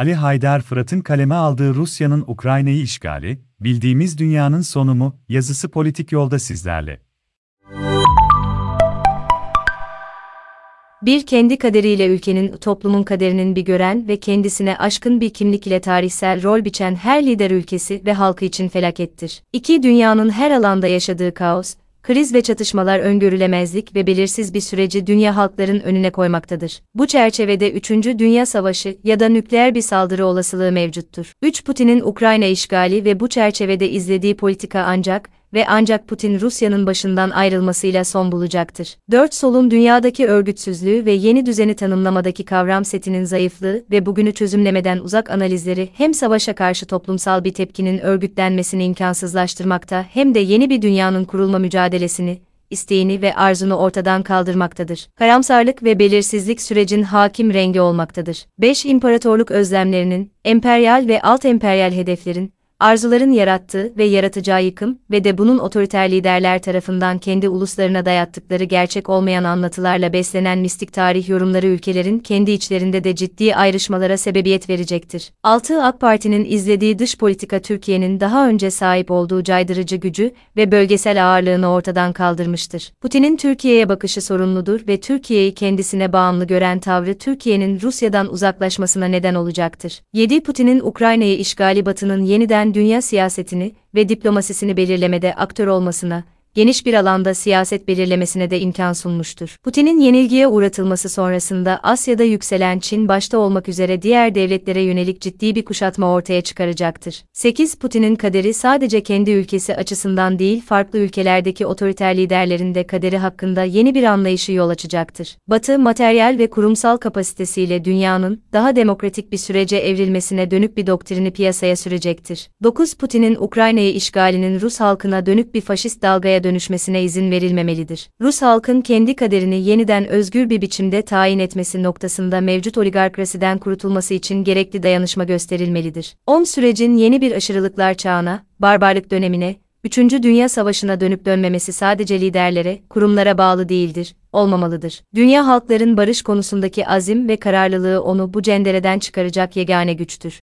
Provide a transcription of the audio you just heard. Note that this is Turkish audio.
Ali Haydar Fırat'ın kaleme aldığı Rusya'nın Ukrayna'yı işgali, bildiğimiz dünyanın sonu mu, yazısı politik yolda sizlerle. Bir kendi kaderiyle ülkenin, toplumun kaderinin bir gören ve kendisine aşkın bir kimlik ile tarihsel rol biçen her lider ülkesi ve halkı için felakettir. İki dünyanın her alanda yaşadığı kaos, kriz ve çatışmalar öngörülemezlik ve belirsiz bir süreci dünya halkların önüne koymaktadır. Bu çerçevede 3. Dünya Savaşı ya da nükleer bir saldırı olasılığı mevcuttur. 3. Putin'in Ukrayna işgali ve bu çerçevede izlediği politika ancak ve ancak Putin Rusya'nın başından ayrılmasıyla son bulacaktır. 4. Solun dünyadaki örgütsüzlüğü ve yeni düzeni tanımlamadaki kavram setinin zayıflığı ve bugünü çözümlemeden uzak analizleri hem savaşa karşı toplumsal bir tepkinin örgütlenmesini imkansızlaştırmakta hem de yeni bir dünyanın kurulma mücadelesini, isteğini ve arzunu ortadan kaldırmaktadır. Karamsarlık ve belirsizlik sürecin hakim rengi olmaktadır. 5. İmparatorluk özlemlerinin, emperyal ve alt emperyal hedeflerin, arzuların yarattığı ve yaratacağı yıkım ve de bunun otoriter liderler tarafından kendi uluslarına dayattıkları gerçek olmayan anlatılarla beslenen mistik tarih yorumları ülkelerin kendi içlerinde de ciddi ayrışmalara sebebiyet verecektir. 6. AK Parti'nin izlediği dış politika Türkiye'nin daha önce sahip olduğu caydırıcı gücü ve bölgesel ağırlığını ortadan kaldırmıştır. Putin'in Türkiye'ye bakışı sorumludur ve Türkiye'yi kendisine bağımlı gören tavrı Türkiye'nin Rusya'dan uzaklaşmasına neden olacaktır. 7. Putin'in Ukrayna'yı işgali Batı'nın yeniden dünya siyasetini ve diplomasisini belirlemede aktör olmasına, geniş bir alanda siyaset belirlemesine de imkan sunmuştur. Putin'in yenilgiye uğratılması sonrasında Asya'da yükselen Çin başta olmak üzere diğer devletlere yönelik ciddi bir kuşatma ortaya çıkaracaktır. 8. Putin'in kaderi sadece kendi ülkesi açısından değil farklı ülkelerdeki otoriter liderlerin de kaderi hakkında yeni bir anlayışı yol açacaktır. Batı, materyal ve kurumsal kapasitesiyle dünyanın daha demokratik bir sürece evrilmesine dönük bir doktrini piyasaya sürecektir. 9. Putin'in Ukrayna'yı işgalinin Rus halkına dönük bir faşist dalgaya dönüşmesine izin verilmemelidir. Rus halkın kendi kaderini yeniden özgür bir biçimde tayin etmesi noktasında mevcut oligarkrasiden kurutulması için gerekli dayanışma gösterilmelidir. 10 sürecin yeni bir aşırılıklar çağına, barbarlık dönemine, 3. Dünya Savaşı'na dönüp dönmemesi sadece liderlere, kurumlara bağlı değildir, olmamalıdır. Dünya halkların barış konusundaki azim ve kararlılığı onu bu cendereden çıkaracak yegane güçtür.